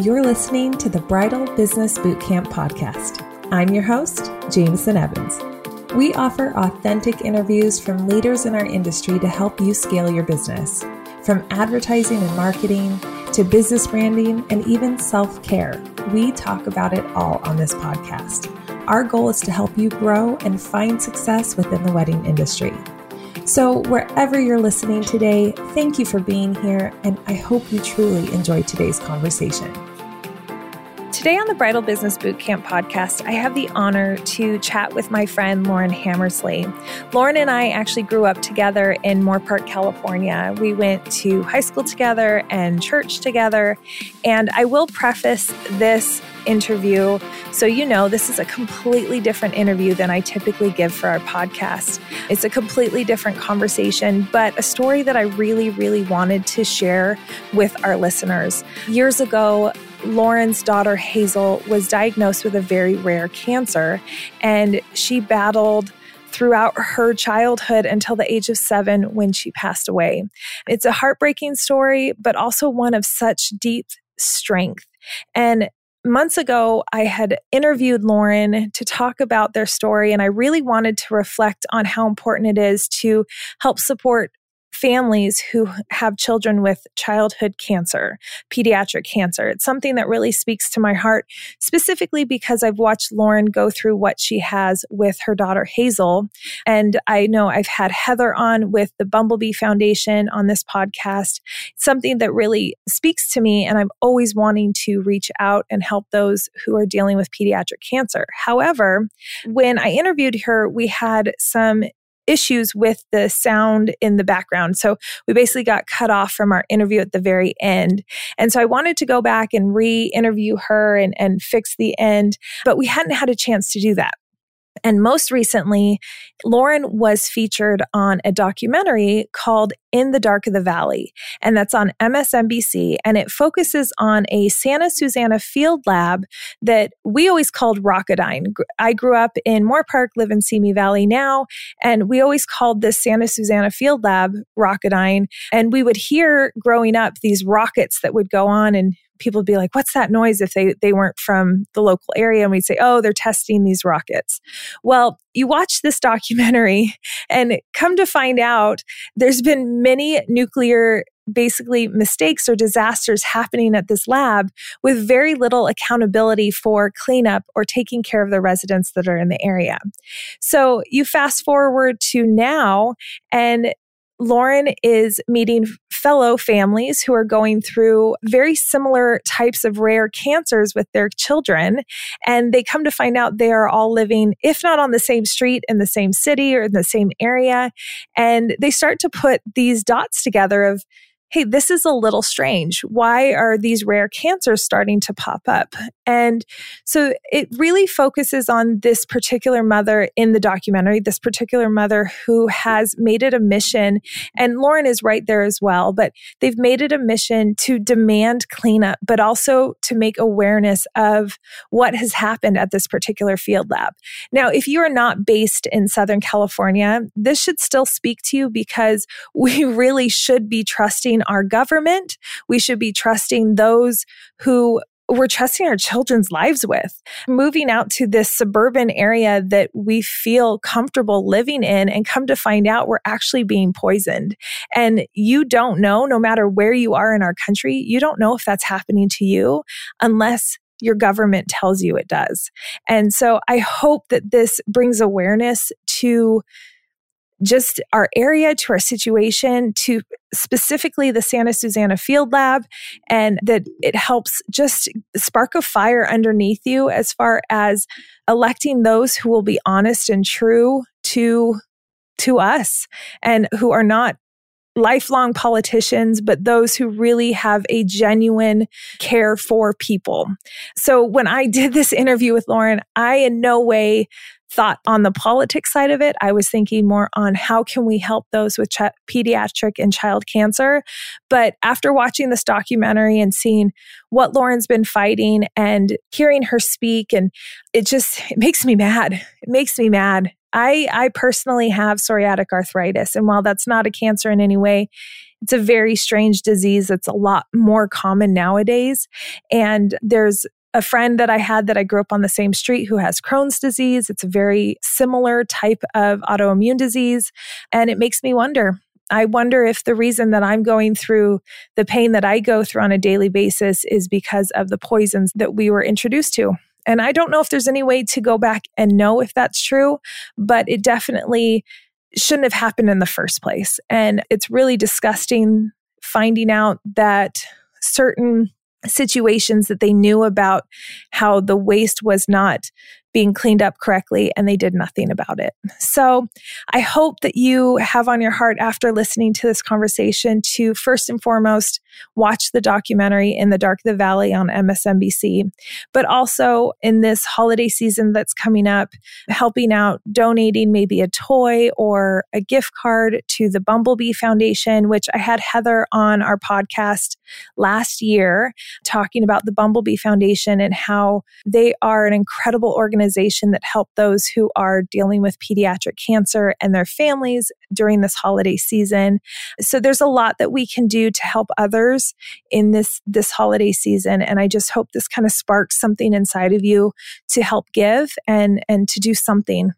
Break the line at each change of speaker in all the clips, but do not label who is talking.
You're listening to the Bridal Business Bootcamp podcast. I'm your host, Jameson Evans. We offer authentic interviews from leaders in our industry to help you scale your business. From advertising and marketing to business branding and even self care, we talk about it all on this podcast. Our goal is to help you grow and find success within the wedding industry. So, wherever you're listening today, thank you for being here, and I hope you truly enjoyed today's conversation. Today on the Bridal Business Bootcamp podcast, I have the honor to chat with my friend Lauren Hammersley. Lauren and I actually grew up together in Moorpark, California. We went to high school together and church together. And I will preface this interview so you know this is a completely different interview than I typically give for our podcast. It's a completely different conversation, but a story that I really, really wanted to share with our listeners. Years ago, Lauren's daughter Hazel was diagnosed with a very rare cancer, and she battled throughout her childhood until the age of seven when she passed away. It's a heartbreaking story, but also one of such deep strength. And months ago, I had interviewed Lauren to talk about their story, and I really wanted to reflect on how important it is to help support families who have children with childhood cancer, pediatric cancer. It's something that really speaks to my heart, specifically because I've watched Lauren go through what she has with her daughter Hazel. And I know I've had Heather on with the Bumblebee Foundation on this podcast. It's something that really speaks to me, and I'm always wanting to reach out and help those who are dealing with pediatric cancer. However, when I interviewed her, we had some issues with the sound in the background. So we basically got cut off from our interview at the very end. And so I wanted to go back and re interview her and, and fix the end, but we hadn't had a chance to do that. And most recently, Lauren was featured on a documentary called In the Dark of the Valley, and that's on MSNBC. And it focuses on a Santa Susana field lab that we always called Rocketdyne. I grew up in Moorpark, live in Simi Valley now, and we always called this Santa Susana field lab Rocketdyne. And we would hear growing up these rockets that would go on and people would be like, what's that noise if they, they weren't from the local area? And we'd say, oh, they're testing these rockets. Well, you watch this documentary and come to find out there's been many nuclear basically mistakes or disasters happening at this lab with very little accountability for cleanup or taking care of the residents that are in the area. So you fast forward to now and Lauren is meeting fellow families who are going through very similar types of rare cancers with their children. And they come to find out they are all living, if not on the same street, in the same city or in the same area. And they start to put these dots together of, hey, this is a little strange. Why are these rare cancers starting to pop up? And so it really focuses on this particular mother in the documentary, this particular mother who has made it a mission. And Lauren is right there as well, but they've made it a mission to demand cleanup, but also to make awareness of what has happened at this particular field lab. Now, if you are not based in Southern California, this should still speak to you because we really should be trusting trusting our government. We should be trusting those who we're trusting our children's lives with. Moving out to this suburban area that we feel comfortable living in and come to find out we're actually being poisoned. And you don't know, no matter where you are in our country, you don't know if that's happening to you unless your government tells you it does. And so I hope that this brings awareness to just our area, to our situation, to specifically the Santa Susana Field Lab, and that it helps just spark a fire underneath you as far as electing those who will be honest and true to to us and who are not lifelong politicians, but those who really have a genuine care for people. So when I did this interview with Lauren, I in no way thought on the politics side of it. I was thinking more on how can we help those with ch- pediatric and child cancer. But after watching this documentary and seeing what Lauren's been fighting and hearing her speak, and it just it makes me mad. It makes me mad I, I personally have psoriatic arthritis. And while that's not a cancer in any way, it's a very strange disease that's a lot more common nowadays. And there's a friend that I had that I grew up on the same street who has Crohn's disease. It's a very similar type of autoimmune disease. And it makes me wonder. I wonder if the reason that I'm going through the pain that I go through on a daily basis is because of the poisons that we were introduced to. And I don't know if there's any way to go back and know if that's true, but it definitely shouldn't have happened in the first place. And it's really disgusting finding out that certain situations that they knew about how the waste was not being cleaned up correctly and they did nothing about it. So I hope that you have on your heart after listening to this conversation to first and foremost watch the documentary In the Dark of the Valley on MSNBC, but also in this holiday season that's coming up, helping out donating maybe a toy or a gift card to the Bumblebee Foundation, which I had Heather on our podcast last year talking about the Bumblebee Foundation and how they are an incredible organization that help those who are dealing with pediatric cancer and their families during this holiday season. So there's a lot that we can do to help others in this this holiday season and I just hope this kind of sparks something inside of you to help give and and to do something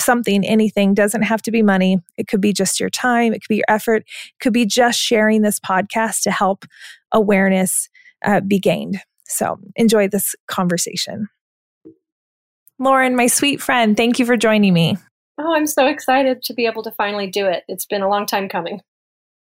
something, anything, doesn't have to be money. It could be just your time, it could be your effort, it could be just sharing this podcast to help awareness uh, be gained. So enjoy this conversation. Lauren, my sweet friend, thank you for joining me.
Oh, I'm so excited to be able to finally do it. It's been a long time coming.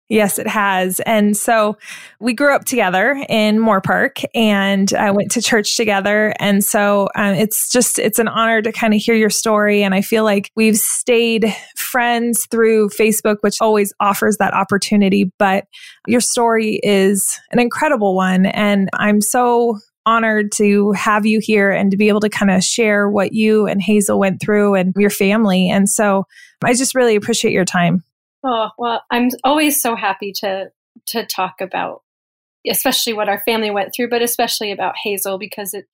Yes, it has. And so we grew up together in Moorpark and I went to church together. And so um, it's just, it's an honor to kind of hear your story. And I feel like we've stayed friends through Facebook, which always offers that opportunity. But your story is an incredible one. And I'm so honored to have you here and to be able to kind of share what you and Hazel went through and your family. And so I just really appreciate your time.
Oh, well, I'm always so happy to to talk about especially what our family went through, but especially about Hazel because it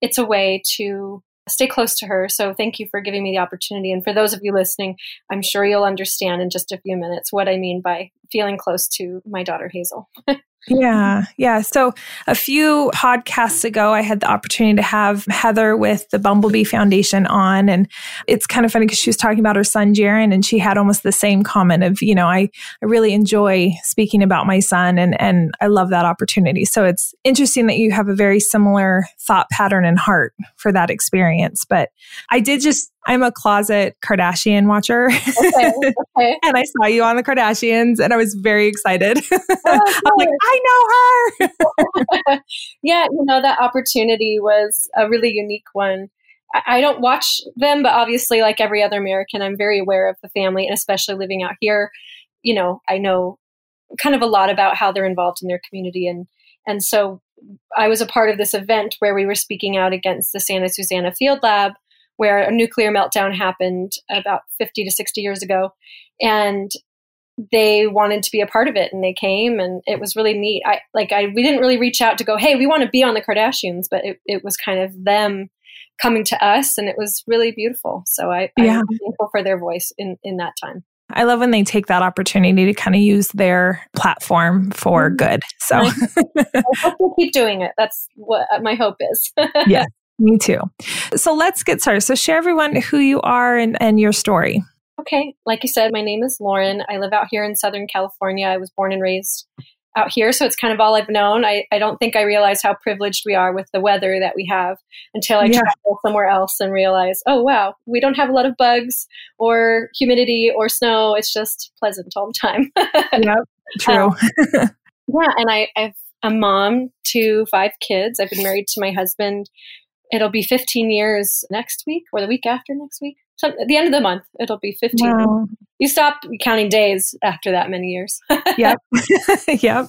it's a way to stay close to her. So thank you for giving me the opportunity. And for those of you listening, I'm sure you'll understand in just a few minutes what I mean by feeling close to my daughter Hazel.
Yeah, yeah. So a few podcasts ago, I had the opportunity to have Heather with the Bumblebee Foundation on. And it's kind of funny because she was talking about her son, Jaron, and she had almost the same comment of, you know, I, I really enjoy speaking about my son and, and I love that opportunity. So it's interesting that you have a very similar thought pattern and heart for that experience. But I did just I'm a closet Kardashian watcher. Okay, okay. and I saw you on the Kardashians and I was very excited. Oh, I'm like, I know
her. yeah, you know, that opportunity was a really unique one. I don't watch them, but obviously, like every other American, I'm very aware of the family, and especially living out here, you know, I know kind of a lot about how they're involved in their community, and and so I was a part of this event where we were speaking out against the Santa Susana Field Lab, where a nuclear meltdown happened about 50 to 60 years ago. And they wanted to be a part of it and they came and it was really neat. I like I we didn't really reach out to go, hey, we want to be on the Kardashians, but it, it was kind of them coming to us and it was really beautiful. So I, yeah. I'm thankful for their voice in, in that time.
I love when they take that opportunity to kind of use their platform for mm-hmm. good. So
I hope they keep doing it. That's what my hope is.
yeah. Me too. So let's get started. So share everyone who you are and, and your story.
Okay. Like you said, my name is Lauren. I live out here in Southern California. I was born and raised out here. So it's kind of all I've known. I, I don't think I realize how privileged we are with the weather that we have until I yeah. travel somewhere else and realize, oh, wow, we don't have a lot of bugs or humidity or snow. It's just pleasant all the time.
yep. True.
Um, yeah. And I, I've a mom to five kids. I've been married to my husband it'll be 15 years next week or the week after next week. So at the end of the month, it'll be 15. Wow. You stop counting days after that many years.
yep. yep.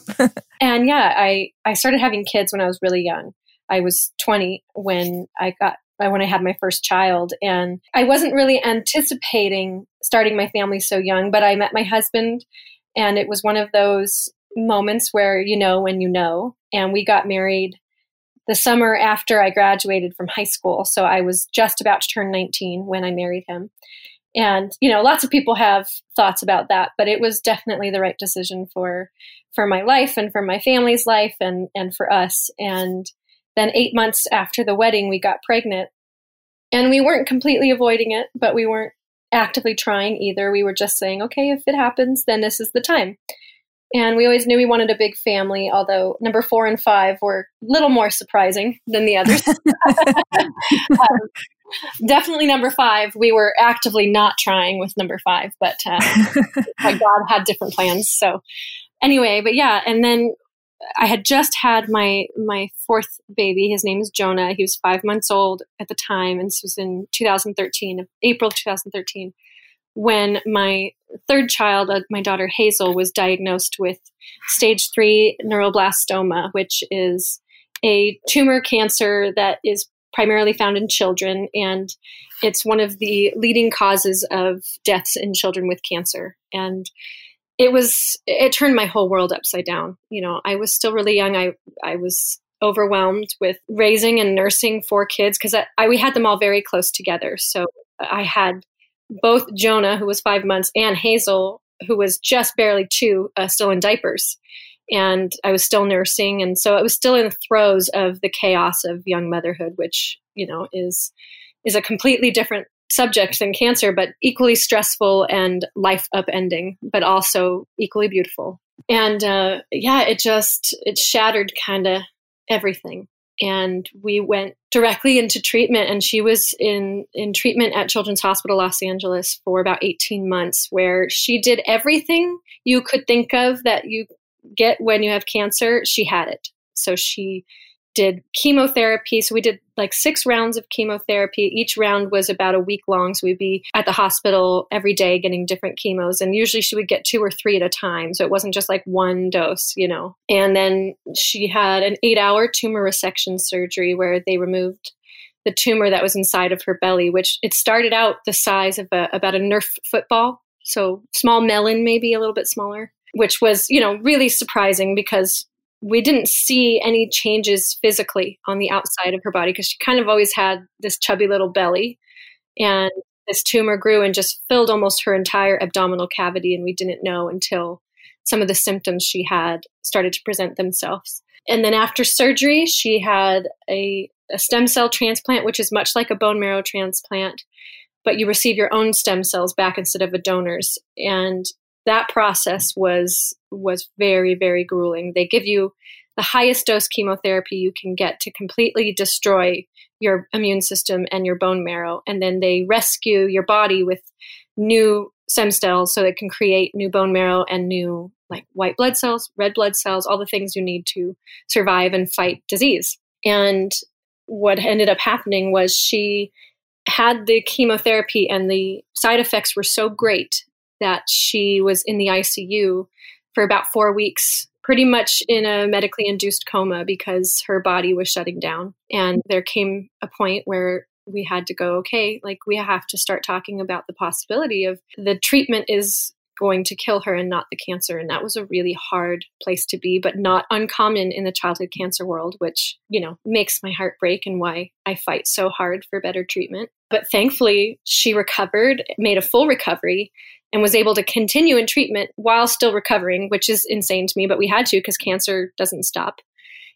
and yeah, I, I started having kids when I was really young. I was 20 when I got when I had my first child and I wasn't really anticipating starting my family so young, but I met my husband and it was one of those moments where you know when you know and we got married the summer after I graduated from high school. So I was just about to turn 19 when I married him. And, you know, lots of people have thoughts about that, but it was definitely the right decision for for my life and for my family's life and and for us. And then 8 months after the wedding, we got pregnant. And we weren't completely avoiding it, but we weren't actively trying either. We were just saying, okay, if it happens, then this is the time. And we always knew we wanted a big family, although number four and five were a little more surprising than the others. um, definitely number five. We were actively not trying with number five, but uh, God had different plans. So, anyway, but yeah, and then I had just had my my fourth baby. His name is Jonah. He was five months old at the time, and this was in 2013, April 2013, when my third child, uh, my daughter Hazel, was diagnosed with stage three neuroblastoma, which is a tumor cancer that is primarily found in children, and it's one of the leading causes of deaths in children with cancer. And it was it turned my whole world upside down. You know, I was still really young. I I was overwhelmed with raising and nursing four kids because I, I, we had them all very close together. So I had both Jonah, who was five months, and Hazel, who was just barely two, uh, still in diapers. And I was still nursing. And so it was still in the throes of the chaos of young motherhood, which, you know, is is a completely different subject than cancer, but equally stressful and life upending, but also equally beautiful. And uh, yeah, it just it shattered kind of everything and we went directly into treatment and she was in in treatment at children's hospital los angeles for about 18 months where she did everything you could think of that you get when you have cancer. She had it. So she did chemotherapy. So we did like six rounds of chemotherapy. Each round was about a week long. So we'd be at the hospital every day getting different chemos. And usually she would get two or three at a time. So it wasn't just like one dose, you know. And then she had an eight hour tumor resection surgery where they removed the tumor that was inside of her belly, which it started out the size of a, about a Nerf football. So small melon, maybe a little bit smaller which was, you know, really surprising because we didn't see any changes physically on the outside of her body because she kind of always had this chubby little belly and this tumor grew and just filled almost her entire abdominal cavity and we didn't know until some of the symptoms she had started to present themselves. And then after surgery she had a, a stem cell transplant which is much like a bone marrow transplant but you receive your own stem cells back instead of a donor's. And that process was was very very grueling. They give you the highest dose chemotherapy you can get to completely destroy your immune system and your bone marrow and then they rescue your body with new stem cells so it can create new bone marrow and new like white blood cells, red blood cells, all the things you need to survive and fight disease. And what ended up happening was she had the chemotherapy and the side effects were so great that she was in the ICU for about four weeks, pretty much in a medically induced coma because her body was shutting down. And there came a point where we had to go, okay, like we have to start talking about the possibility of the treatment is going to kill her and not the cancer. And that was a really hard place to be, but not uncommon in the childhood cancer world, which, you know, makes my heart break and why I fight so hard for better treatment. But thankfully, she recovered, made a full recovery, and was able to continue in treatment while still recovering, which is insane to me, but we had to because cancer doesn't stop.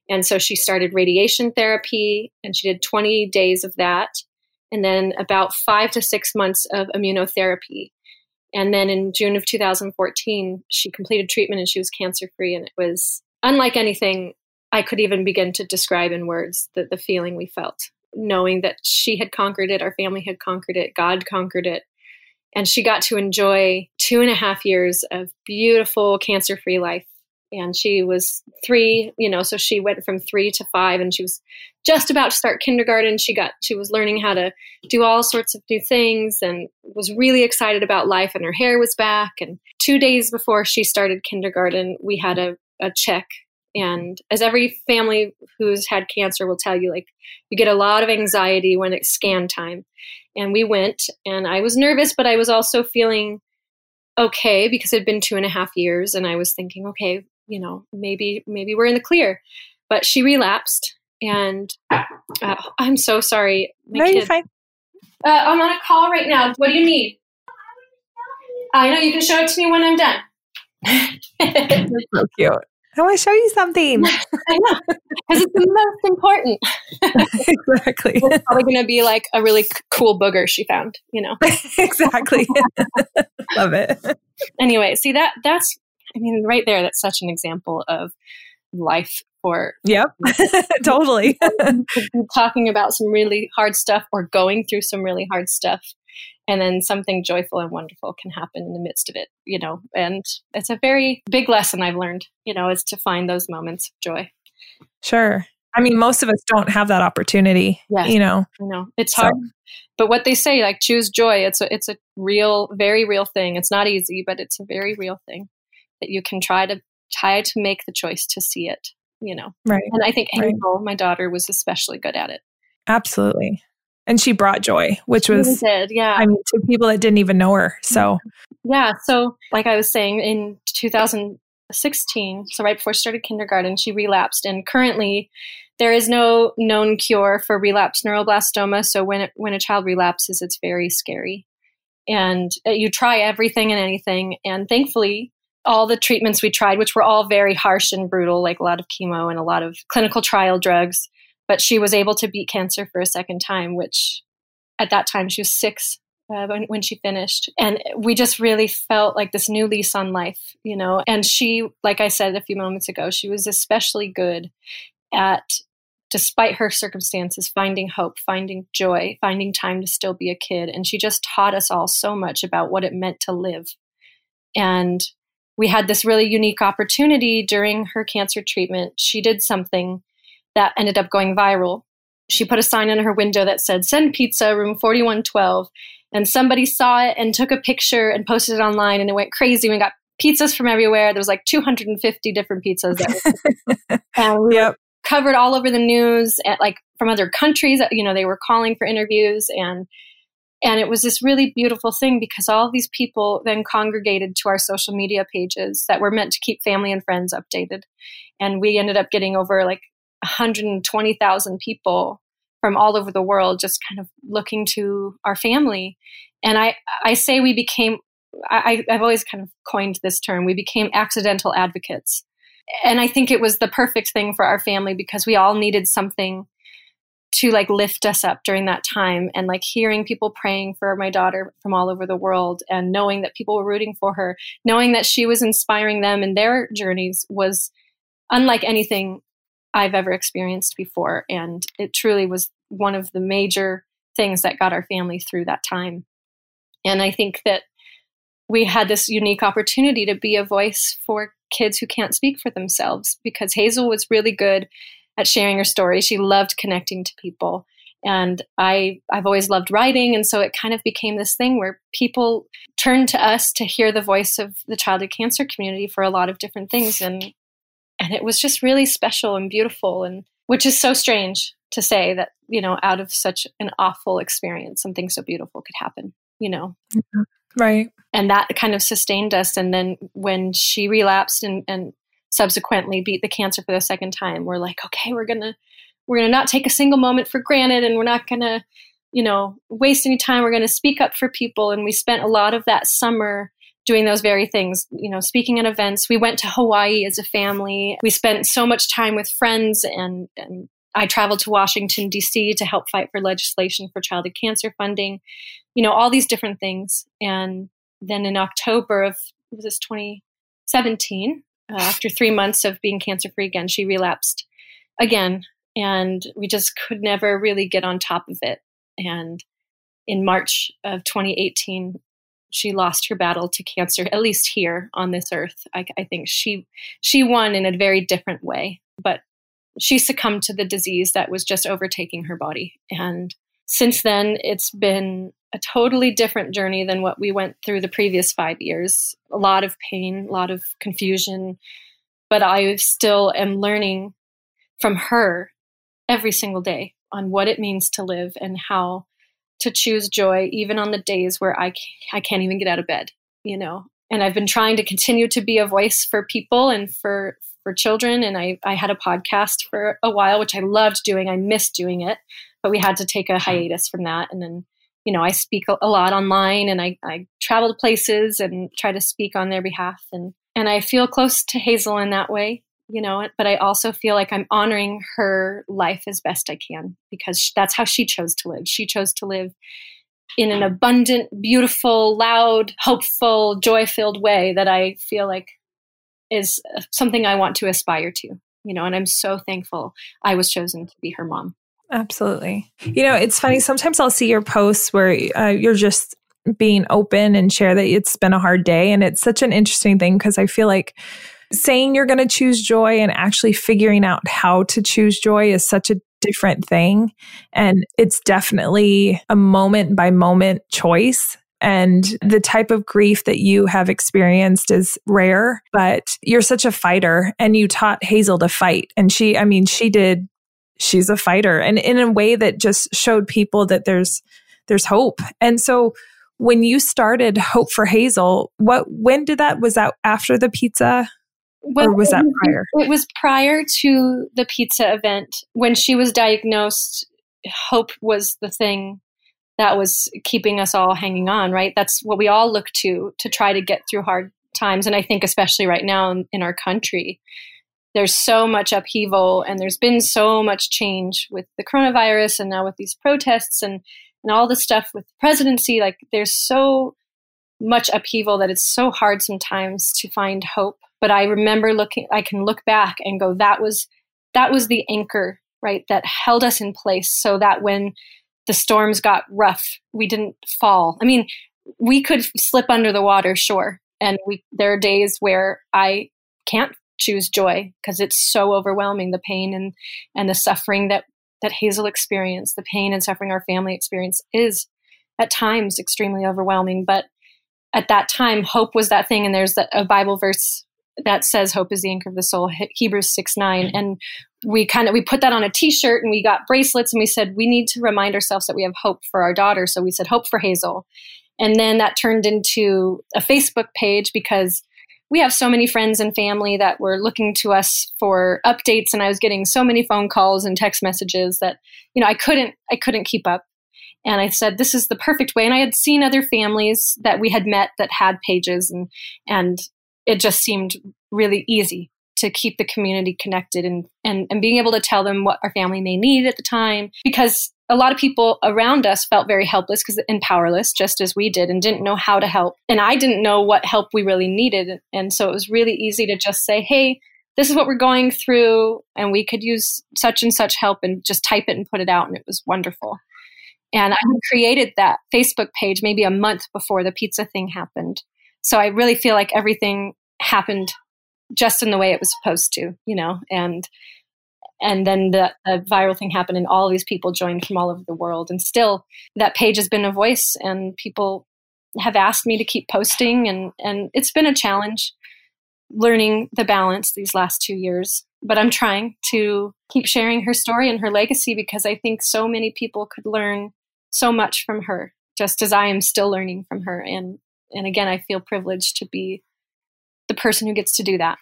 And so she started radiation therapy and she did 20 days of that. And then about five to six months of immunotherapy. And then in June of 2014, she completed treatment and she was cancer free. And it was unlike anything I could even begin to describe in words the, the feeling we felt, knowing that she had conquered it, our family had conquered it, God conquered it, and she got to enjoy two and a half years of beautiful cancer free life. And she was three, you know, so she went from three to five and she was just about to start kindergarten. She got, she was learning how to do all sorts of new things and was really excited about life and her hair was back. And two days before she started kindergarten, we had a, a check and as every family who's had cancer will tell you, like you get a lot of anxiety when it's scan time. And we went, and I was nervous, but I was also feeling okay because it had been two and a half years, and I was thinking, okay, you know, maybe maybe we're in the clear. But she relapsed, and uh, I'm so sorry.
My no, kid, you're fine.
Uh, I'm on a call right now. What do you need? I know you can show it to me when I'm done.
so cute. I want to show you something.
I know, because it's the most important.
exactly.
It's probably going to be like a really cool booger she found, you know.
exactly. Love it.
Anyway, see that that's I mean, right there, that's such an example of life for.
Yep, totally.
talking about some really hard stuff or going through some really hard stuff. And then something joyful and wonderful can happen in the midst of it, you know. And it's a very big lesson I've learned, you know, is to find those moments of joy.
Sure. I mean, most of us don't have that opportunity.
Yes.
You know,
you know it's hard, so. but what they say, like choose joy. It's a it's a real, very real thing. It's not easy, but it's a very real thing that you can try to try to make the choice to see it. You know,
right?
And I think right. my daughter, was especially good at it.
Absolutely, and she brought joy, which
she
was
did, yeah.
I mean, to people that didn't even know her. So,
yeah. So, like I was saying, in 2016, so right before she started kindergarten, she relapsed, and currently there is no known cure for relapsed neuroblastoma. So when it, when a child relapses, it's very scary, and uh, you try everything and anything. And thankfully, all the treatments we tried, which were all very harsh and brutal, like a lot of chemo and a lot of clinical trial drugs, but she was able to beat cancer for a second time, which at that time she was six uh, when, when she finished. And we just really felt like this new lease on life, you know. And she, like I said a few moments ago, she was especially good at despite her circumstances, finding hope, finding joy, finding time to still be a kid. And she just taught us all so much about what it meant to live. And we had this really unique opportunity during her cancer treatment. She did something that ended up going viral. She put a sign in her window that said, Send pizza, room 4112. And somebody saw it and took a picture and posted it online, and it went crazy. We got pizzas from everywhere. There was like 250 different pizzas. and we yep covered all over the news at like from other countries you know they were calling for interviews and and it was this really beautiful thing because all these people then congregated to our social media pages that were meant to keep family and friends updated and we ended up getting over like 120,000 people from all over the world just kind of looking to our family. And i i say we became I, i've always kind of coined this term we became accidental advocates. And I think it was the perfect thing for our family because we all needed something to like lift us up during that time and like hearing people praying for my daughter from all over the world and knowing that people were rooting for her knowing that she was inspiring them in their journeys was unlike anything I've ever experienced before and it truly was one of the major things that got our family through that time and I think that we had this unique opportunity to be a voice for kids who can't speak for themselves because Hazel was really good at sharing her story. She loved connecting to people. And I, I've always loved writing. And so it kind of became this thing where people turned to us to hear the voice of the childhood cancer community for a lot of different things. And, and it was just really special and beautiful. And which is so strange to say that, you know, out of such an awful experience, something so beautiful could happen, you know?
Mm-hmm. Right.
And that kind of sustained us. And then when she relapsed and, and subsequently beat the cancer for the second time, we're like, okay, we're gonna we're gonna not take a single moment for granted and we're not gonna, you know, waste any time. We're gonna speak up for people. And we spent a lot of that summer doing those very things, you know, speaking at events. We went to Hawaii as a family. We spent so much time with friends and, and I traveled to Washington, D.C. to help fight for legislation for childhood cancer funding, you know, all these different things. And then in October of, was this 2017, uh, after three months of being cancer free again, she relapsed again. And we just could never really get on top of it. And in March of 2018, she lost her battle to cancer, at least here on this earth. I, I think she she won in a very different way, but she succumbed to the disease that was just overtaking her body. And since then, it's been a totally different journey than what we went through the previous five years. A lot of pain, a lot of confusion, but I still am learning from her every single day on what it means to live and how to choose joy, even on the days where I, I can't even get out of bed, you know. And I've been trying to continue to be a voice for people and for for children. And I, I had a podcast for a while, which I loved doing. I missed doing it, but we had to take a mm-hmm. hiatus from that. And then you know, I speak a lot online and I, I travel to places and try to speak on their behalf. And, and I feel close to Hazel in that way, you know, but I also feel like I'm honoring her life as best I can because that's how she chose to live. She chose to live in an abundant, beautiful, loud, hopeful, joy filled way that I feel like is something I want to aspire to, you know, and I'm so thankful I was chosen to be her mom.
Absolutely. You know, it's funny. Sometimes I'll see your posts where uh, you're just being open and share that it's been a hard day. And it's such an interesting thing because I feel like saying you're going to choose joy and actually figuring out how to choose joy is such a different thing. And it's definitely a moment by moment choice. And the type of grief that you have experienced is rare, but you're such a fighter and you taught Hazel to fight. And she, I mean, she did she's a fighter and in a way that just showed people that there's there's hope. And so when you started Hope for Hazel, what when did that was that after the pizza well, or was that prior?
It was prior to the pizza event when she was diagnosed. Hope was the thing that was keeping us all hanging on, right? That's what we all look to to try to get through hard times. And I think, especially right now in, in our country, there's so much upheaval and there's been so much change with the coronavirus and now with these protests and, and all the stuff with the presidency. Like there's so much upheaval that it's so hard sometimes to find hope. But I remember looking, I can look back and go, that was, that was the anchor, right? That held us in place so that when the storms got rough, we didn't fall. I mean, we could slip under the water, sure. And we, there are days where I can't choose joy because it's so overwhelming the pain and and the suffering that that Hazel experienced, the pain and suffering our family experience is at times extremely overwhelming. But at that time, hope was that thing. And there's a Bible verse that says hope is the anchor of the soul, Hebrews 6 9. And we kind of we put that on a t-shirt and we got bracelets and we said we need to remind ourselves that we have hope for our daughter. So we said hope for Hazel. And then that turned into a Facebook page because we have so many friends and family that were looking to us for updates and I was getting so many phone calls and text messages that you know I couldn't I couldn't keep up and I said this is the perfect way and I had seen other families that we had met that had pages and and it just seemed really easy to keep the community connected and, and and being able to tell them what our family may need at the time because a lot of people around us felt very helpless because and powerless just as we did and didn't know how to help. And i didn't know what help we really needed and so it was really easy to just say hey this is what we're going through and we could use such and such help and just type it and put it out and it was wonderful. And i created that facebook page maybe a month before the pizza thing happened so i really feel like everything happened just in the way it was supposed to you know and and then the, the, viral thing happened and all these people joined from all over the world. And still that page has been a voice and people have asked me to keep posting and and it's been a challenge learning the balance these last two years. But i'm trying to keep sharing her story and her legacy because i think so many people could learn so much from her just as i am still learning from her and and again i feel privileged to be the person who gets to do that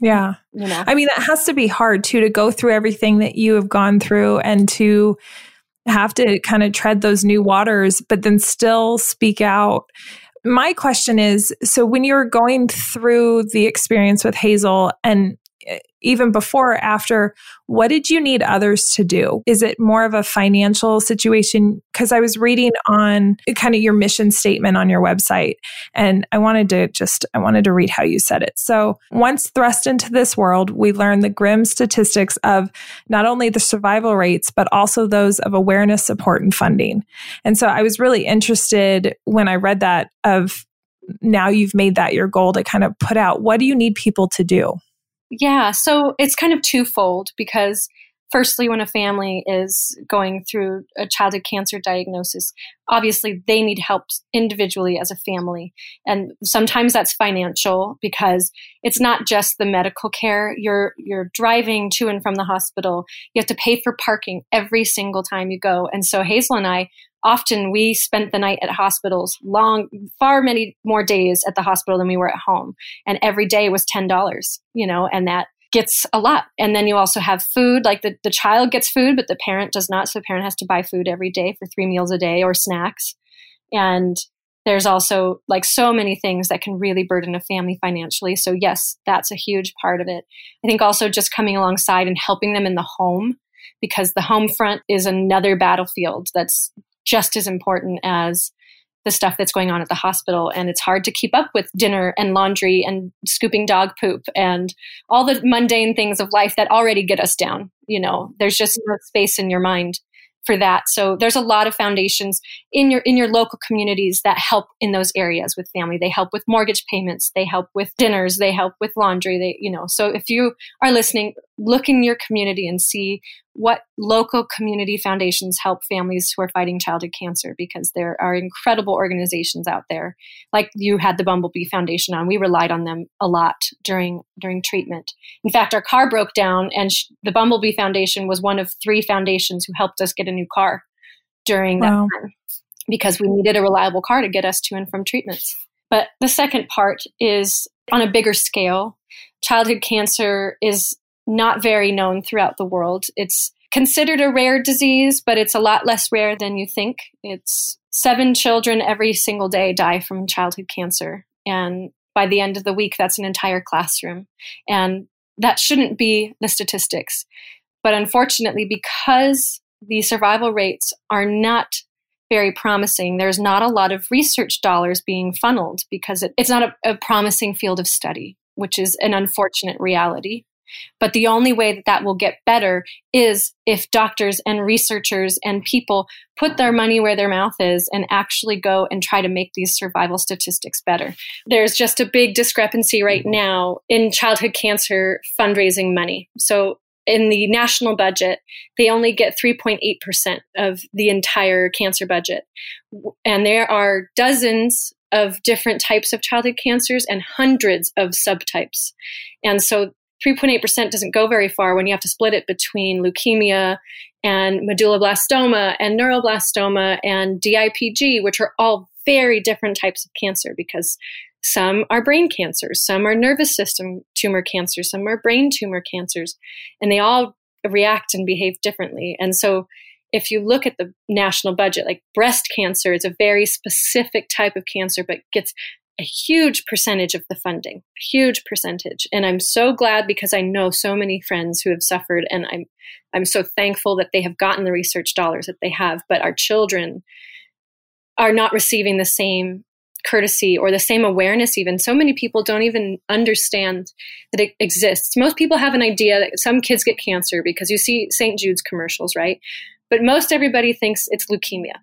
yeah. You know? I mean, that has to be hard too to go through everything that you have gone through and to have to kind of tread those new waters, but then still speak out. My question is so when you're going through the experience with Hazel and even before or after, what did you need others to do? Is it more of a financial situation? Because I was reading on kind of your mission statement on your website, and I wanted to just, I wanted to read how you said it. So, once thrust into this world, we learn the grim statistics of not only the survival rates, but also those of awareness, support, and funding. And so, I was really interested when I read that of now you've made that your goal to kind of put out what do you need people to do?
Yeah, so it's kind of twofold because firstly when a family is going through a childhood cancer diagnosis obviously they need help individually as a family. And sometimes that's financial because it's not just the medical care. You're you're driving to and from the hospital. You have to pay for parking every single time you go. And so hazel and i often we spent the night at hospitals long far many more days at the hospital than we were at home and every day was $10 you know and that gets a lot. And then you also have food, like the, the child gets food, but the parent does not. So the parent has to buy food every day for three meals a day or snacks. And there's also like so many things that can really burden a family financially. So, yes, that's a huge part of it. I think also just coming alongside and helping them in the home because the home front is another battlefield that's just as important as the stuff that's going on at the hospital. And it's hard to keep up with dinner and laundry and scooping dog poop and all the mundane things of life that already get us down. You know, there's just no space in your mind for that. So there's a lot of foundations in your in your local communities that help in those areas with family. They help with mortgage payments, they help with dinners, they help with laundry, they you know. So if you are listening, look in your community and see what local community foundations help families who are fighting childhood cancer because there are incredible organizations out there. Like you had the bumblebee foundation on. We relied on them a lot during during treatment. In fact our car broke down and sh- the bumblebee foundation was one of three foundations who helped us get a new car during that time because we needed a reliable car to get us to and from treatments. But the second part is on a bigger scale childhood cancer is not very known throughout the world. It's considered a rare disease, but it's a lot less rare than you think. It's seven children every single day die from childhood cancer. And by the end of the week, that's an entire classroom. And that shouldn't be the statistics. But unfortunately, because the survival rates are not very promising, there's not a lot of research dollars being funneled because it, it's not a, a promising field of study, which is an unfortunate reality. But the only way that that will get better is if doctors and researchers and people put their money where their mouth is and actually go and try to make these survival statistics better. There's just a big discrepancy right now in childhood cancer fundraising money. So in the national budget, they only get 3.8% of the entire cancer budget. And there are dozens of different types of childhood cancers and hundreds of subtypes. And so 3.8% doesn't go very far when you have to split it between leukemia and medulloblastoma and neuroblastoma and DIPG, which are all very different types of cancer because some are brain cancers, some are nervous system tumor cancers, some are brain tumor cancers, and they all react and behave differently. And so if you look at the national budget, like breast cancer is a very specific type of cancer, but gets a huge percentage of the funding, a huge percentage. And I'm so glad because I know so many friends who have suffered and I'm I'm so thankful that they have gotten the research dollars that they have, but our children are not receiving the same courtesy or the same awareness even. So many people don't even understand that it exists. Most people have an idea that some kids get cancer because you see st jude's commercials right? But most everybody thinks it's leukemia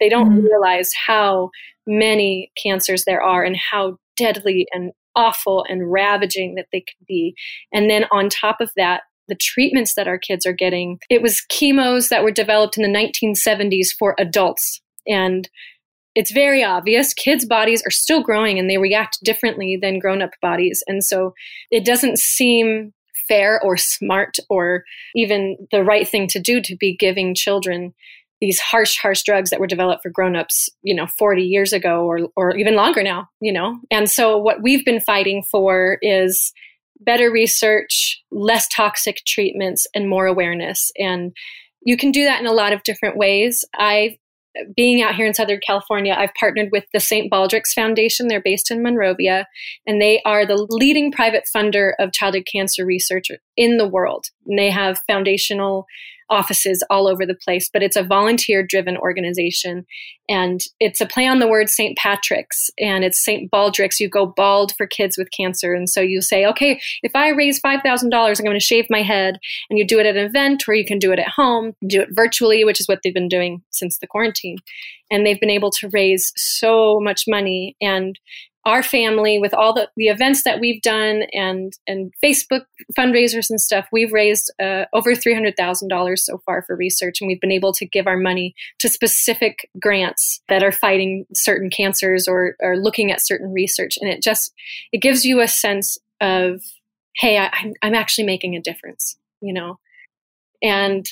they don't mm-hmm. realize how many cancers there are and how deadly and awful and ravaging that they could be. And then on top of that, the treatments that our kids are getting, it was chemos that were developed in the 1970s for adults. And it's very obvious kids' bodies are still growing and they react differently than grown up bodies. And so it doesn't seem fair or smart or even the right thing to do to be giving children these harsh, harsh drugs that were developed for grown-ups, you know, 40 years ago or or even longer now, you know. And so what we've been fighting for is better research, less toxic treatments, and more awareness. And you can do that in a lot of different ways. I being out here in Southern California, I've partnered with the St. Baldrick's Foundation. They're based in Monrovia, and they are the leading private funder of childhood cancer research in the world. And they have foundational offices all over the place, but it's a volunteer driven organization. And it's a play on the word St. Patrick's and it's St. Baldrick's. You go bald for kids with cancer. And so you say, okay, if I raise $5,000, I'm going to shave my head. And you do it at an event or you can do it at home, do it virtually, which is what they've been doing since the quarantine. And they've been able to raise so much money. And our family with all the, the events that we've done and and Facebook fundraisers and stuff, we've raised uh, over three hundred thousand dollars so far for research, and we've been able to give our money to specific grants that are fighting certain cancers or or looking at certain research, and it just it gives you a sense of hey, I, I'm actually making a difference, you know, and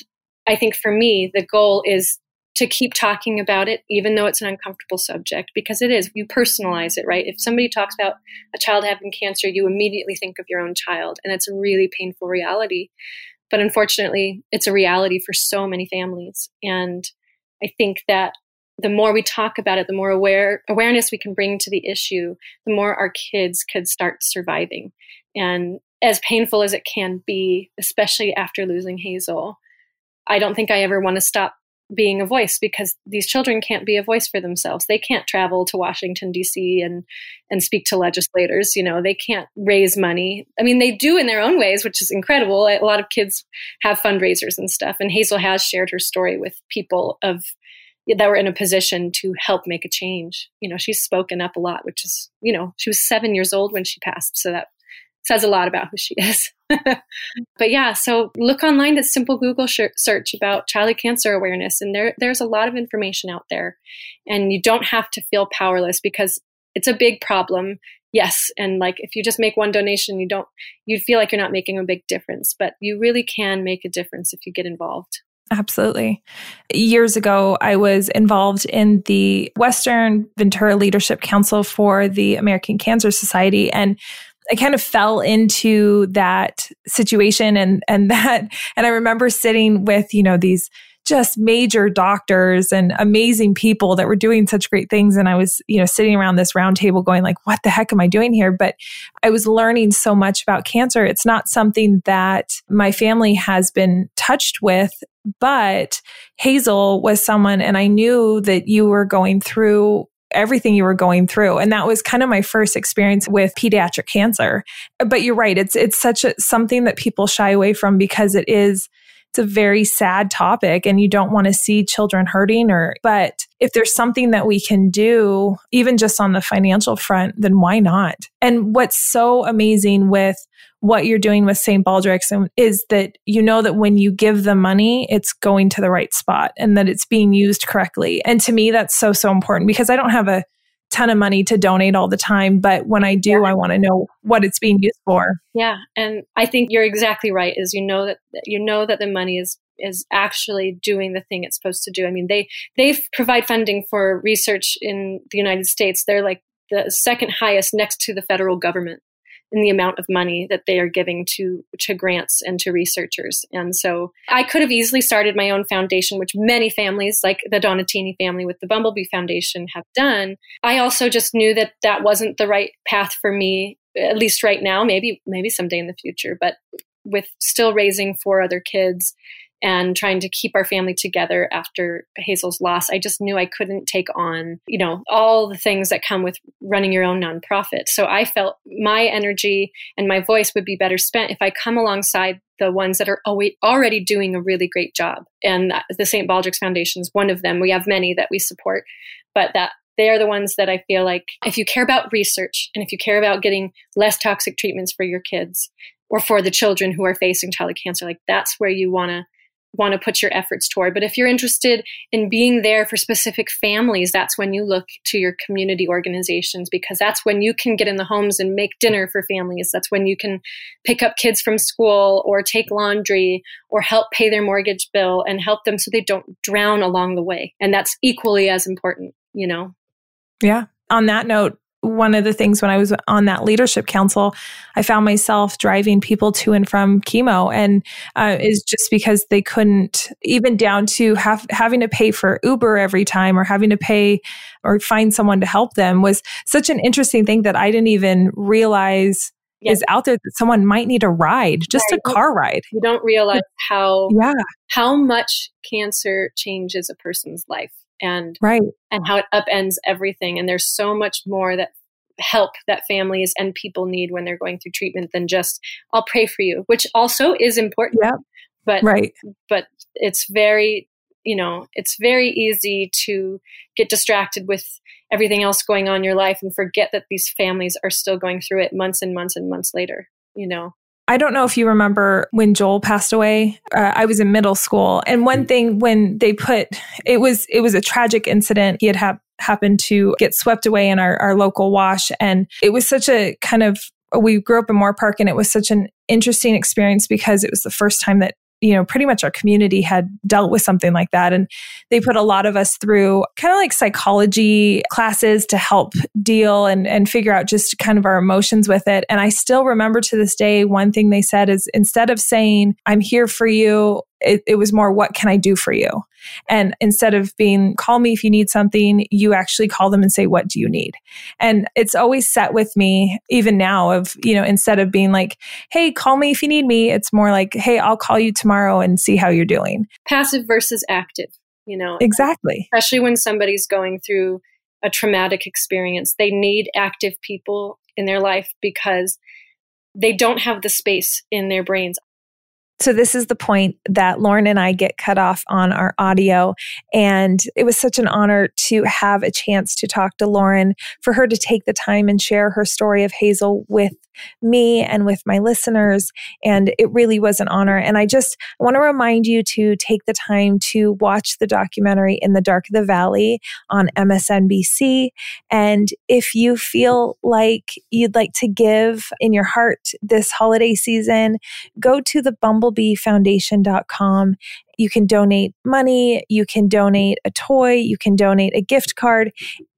I think for me the goal is to keep talking about it, even though it's an uncomfortable subject, because it is. You personalize it, right? If somebody talks about a child having cancer, you immediately think of your own child, and it's a really painful reality. But unfortunately, it's a reality for so many families. And I think that the more we talk about it, the more aware awareness we can bring to the issue, the more our kids could start surviving. And as painful as it can be, especially after losing Hazel, I don't think I ever want to stop being a voice because these children can't be a voice for themselves. They can't travel to Washington D.C. and and speak to legislators. You know, they can't raise money. I mean, they do in their own ways, which is incredible. A lot of kids have fundraisers and stuff, and Hazel has shared her story with people of that were in a position to help make a change. You know, she's spoken up a lot, which is, you know, she was seven years old when she passed, so that says a lot about who she is. but yeah, so look online at simple Google search about childhood cancer awareness, and there there's a lot of information out there, and you don't have to feel powerless because it's a big problem. Yes, and like if you just make one donation, you don't you'd feel like you're not making a big difference, but you really can make a difference if you get involved.
Absolutely. Years ago, I was involved in the Western Ventura Leadership Council for the American Cancer Society. And I kind of fell into that situation and and that and I remember sitting with, you know, these just major doctors and amazing people that were doing such great things and I was, you know, sitting around this round table going like, what the heck am I doing here? But I was learning so much about cancer. It's not something that my family has been touched with but Hazel was someone, and I knew that you were going through everything you were going through. And that was kind of my first experience with pediatric cancer. But you're right it's it's such a something that people shy away from because it is it's a very sad topic and you don't want to see children hurting or but if there's something that we can do even just on the financial front then why not and what's so amazing with what you're doing with St. Baldrick's is that you know that when you give the money, it's going to the right spot and that it's being used correctly. And to me, that's so, so important because I don't have a ton of money to donate all the time. But when I do, yeah. I want to know what it's being used for.
Yeah. And I think you're exactly right is you know that you know that the money is is actually doing the thing it's supposed to do. I mean, they they provide funding for research in the United States. They're like the second highest next to the federal government in the amount of money that they are giving to to grants and to researchers. And so I could have easily started my own foundation, which many families, like the Donatini family with the Bumblebee Foundation, have done. I also just knew that that wasn't the right path for me, at least right now. Maybe maybe someday in the future, but with still raising four other kids and trying to keep our family together after Hazel's loss, I just knew I couldn't take on, you know, all the things that come with running your own nonprofit. So I felt my energy and my voice would be better spent if I come alongside the ones that are already doing a really great job. And the St. Baldrick's Foundation is one of them. We have many that we support, but that they are the ones that I feel like if you care about research and if you care about getting less toxic treatments for your kids or for the children who are facing childhood cancer, like that's where you want to want to put your efforts toward. But if you're interested in being there for specific families, that's when you look to your community organizations because that's when you can get in the homes and make dinner for families. That's when you can pick up kids from school or take laundry or help pay their mortgage bill and help them so they don't drown along the way. And that's equally as important, you know?
Yeah. On that note, one of the things when I was on that leadership council, I found myself driving people to and from chemo, and uh, is just because they couldn't, even down to have, having to pay for Uber every time or having to pay or find someone to help them was such an interesting thing that I didn't even realize yes. is out there that someone might need a ride, just a car ride.
You don't realize how yeah how much cancer changes a person's life and
right
and how it upends everything and there's so much more that help that families and people need when they're going through treatment than just I'll pray for you, which also is important.
Yeah.
But
right.
but it's very you know, it's very easy to get distracted with everything else going on in your life and forget that these families are still going through it months and months and months later, you know.
I don't know if you remember when Joel passed away. Uh, I was in middle school, and one thing when they put it was it was a tragic incident. He had ha- happened to get swept away in our, our local wash, and it was such a kind of we grew up in Moorpark, and it was such an interesting experience because it was the first time that you know, pretty much our community had dealt with something like that. And they put a lot of us through kind of like psychology classes to help deal and, and figure out just kind of our emotions with it. And I still remember to this day, one thing they said is instead of saying, I'm here for you, it, it, was more, what can I do for you? And instead of being, call me if you need something, you actually call them and say, what do you need? And it's always set with me, even now, of, you know, instead of being like, hey, call me if you need me, it's more like, hey, I'll call you tomorrow and see how you're doing.
Passive versus active, you know?
Exactly.
Especially when somebody's going through a traumatic experience, they need active people in their life because they don't have the space in their brains.
So, this is the point that Lauren and I get cut off on our audio. And it was such an honor to have a chance to talk to Lauren, for her to take the time and share her story of Hazel with me and with my listeners. And it really was an honor. And I just want to remind you to take the time to watch the documentary In the Dark of the Valley on MSNBC. And if you feel like you'd like to give in your heart this holiday season, go to the bumblebeefoundation.com you can donate money, you can donate a toy, you can donate a gift card.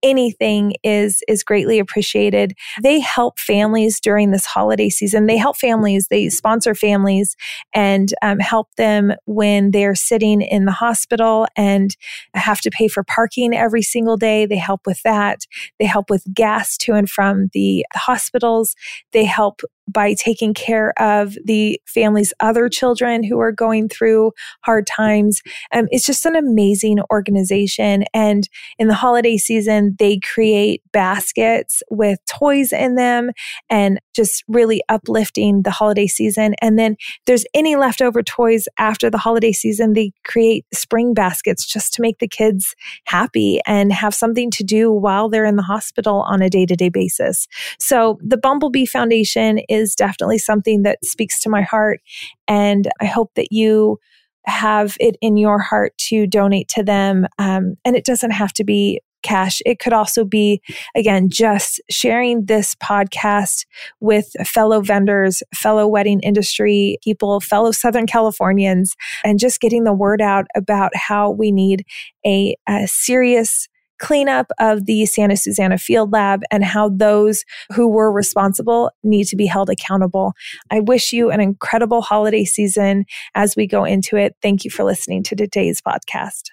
Anything is is greatly appreciated. They help families during this holiday season. They help families. They sponsor families and um, help them when they're sitting in the hospital and have to pay for parking every single day. They help with that. They help with gas to and from the hospitals. They help by taking care of the family's other children who are going through hard times. Um, it's just an amazing organization. And in the holiday season, they create baskets with toys in them and just really uplifting the holiday season. And then there's any leftover toys after the holiday season, they create spring baskets just to make the kids happy and have something to do while they're in the hospital on a day to day basis. So the Bumblebee Foundation is definitely something that speaks to my heart. And I hope that you have it in your heart to donate to them. Um, and it doesn't have to be cash. It could also be, again, just sharing this podcast with fellow vendors, fellow wedding industry people, fellow Southern Californians, and just getting the word out about how we need a, a serious cleanup of the Santa Susana Field Lab and how those who were responsible need to be held accountable. I wish you an incredible holiday season as we go into it. Thank you for listening to today's podcast.